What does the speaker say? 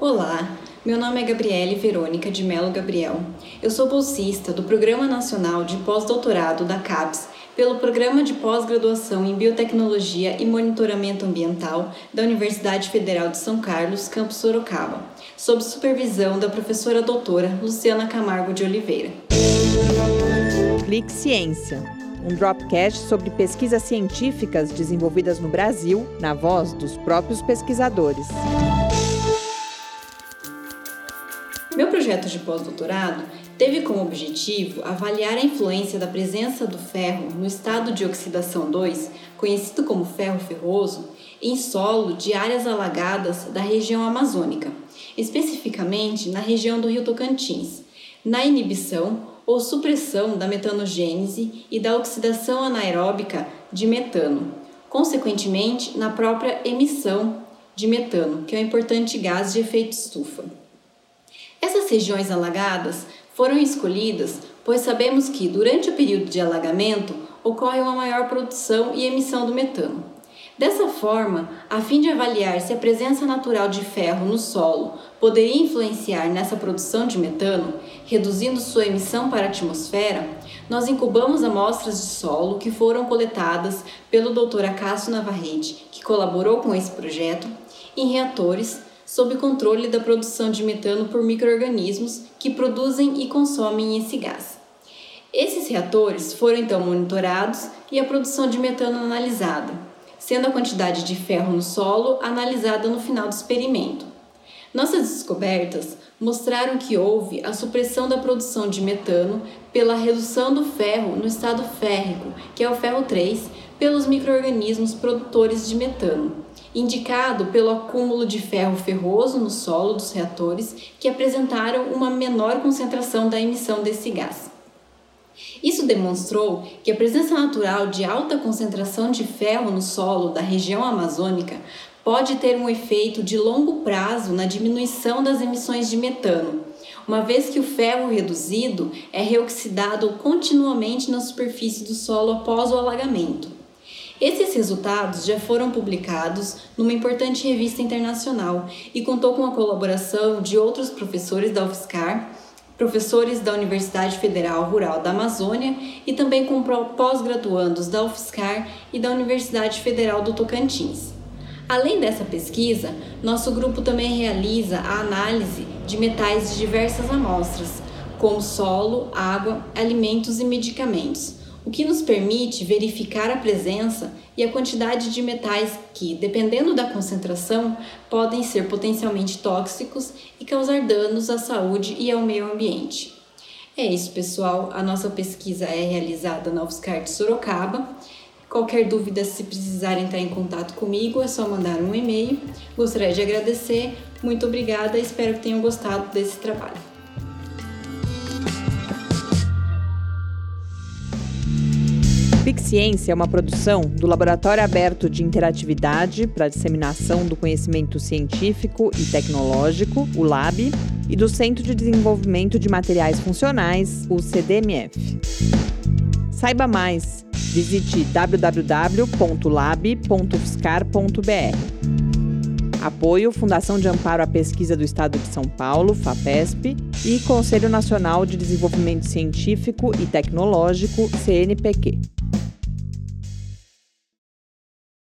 Olá, meu nome é Gabriele Verônica de Melo Gabriel. Eu sou bolsista do Programa Nacional de Pós-Doutorado da CAPES pelo Programa de Pós-Graduação em Biotecnologia e Monitoramento Ambiental da Universidade Federal de São Carlos, campus Sorocaba, sob supervisão da professora doutora Luciana Camargo de Oliveira. Clique Ciência, um dropcast sobre pesquisas científicas desenvolvidas no Brasil, na voz dos próprios pesquisadores. Meu projeto de pós-doutorado teve como objetivo avaliar a influência da presença do ferro no estado de oxidação 2, conhecido como ferro ferroso, em solo de áreas alagadas da região amazônica, especificamente na região do Rio Tocantins, na inibição ou supressão da metanogênese e da oxidação anaeróbica de metano, consequentemente na própria emissão de metano, que é um importante gás de efeito estufa. Essas regiões alagadas foram escolhidas pois sabemos que, durante o período de alagamento, ocorre uma maior produção e emissão do metano. Dessa forma, a fim de avaliar se a presença natural de ferro no solo poderia influenciar nessa produção de metano, reduzindo sua emissão para a atmosfera, nós incubamos amostras de solo que foram coletadas pelo Dr. Acácio Navarrete, que colaborou com esse projeto, em reatores sob controle da produção de metano por microrganismos que produzem e consomem esse gás. Esses reatores foram então monitorados e a produção de metano analisada, sendo a quantidade de ferro no solo analisada no final do experimento. Nossas descobertas mostraram que houve a supressão da produção de metano pela redução do ferro no estado férrico, que é o ferro 3, pelos microrganismos produtores de metano, indicado pelo acúmulo de ferro ferroso no solo dos reatores que apresentaram uma menor concentração da emissão desse gás. Isso demonstrou que a presença natural de alta concentração de ferro no solo da região amazônica pode ter um efeito de longo prazo na diminuição das emissões de metano, uma vez que o ferro reduzido é reoxidado continuamente na superfície do solo após o alagamento. Esses resultados já foram publicados numa importante revista internacional e contou com a colaboração de outros professores da UFSCar, professores da Universidade Federal Rural da Amazônia e também com pós-graduandos da UFSCar e da Universidade Federal do Tocantins. Além dessa pesquisa, nosso grupo também realiza a análise de metais de diversas amostras, como solo, água, alimentos e medicamentos o que nos permite verificar a presença e a quantidade de metais que, dependendo da concentração, podem ser potencialmente tóxicos e causar danos à saúde e ao meio ambiente. É isso, pessoal. A nossa pesquisa é realizada na UFSCar de Sorocaba. Qualquer dúvida, se precisar entrar em contato comigo, é só mandar um e-mail. Gostaria de agradecer. Muito obrigada. Espero que tenham gostado desse trabalho. Ciência é uma produção do Laboratório Aberto de Interatividade para Disseminação do Conhecimento Científico e Tecnológico, o LAB, e do Centro de Desenvolvimento de Materiais Funcionais, o CDMF. Saiba mais, visite www.lab.ufscar.br. Apoio Fundação de Amparo à Pesquisa do Estado de São Paulo, FAPESP, e Conselho Nacional de Desenvolvimento Científico e Tecnológico, CNPq.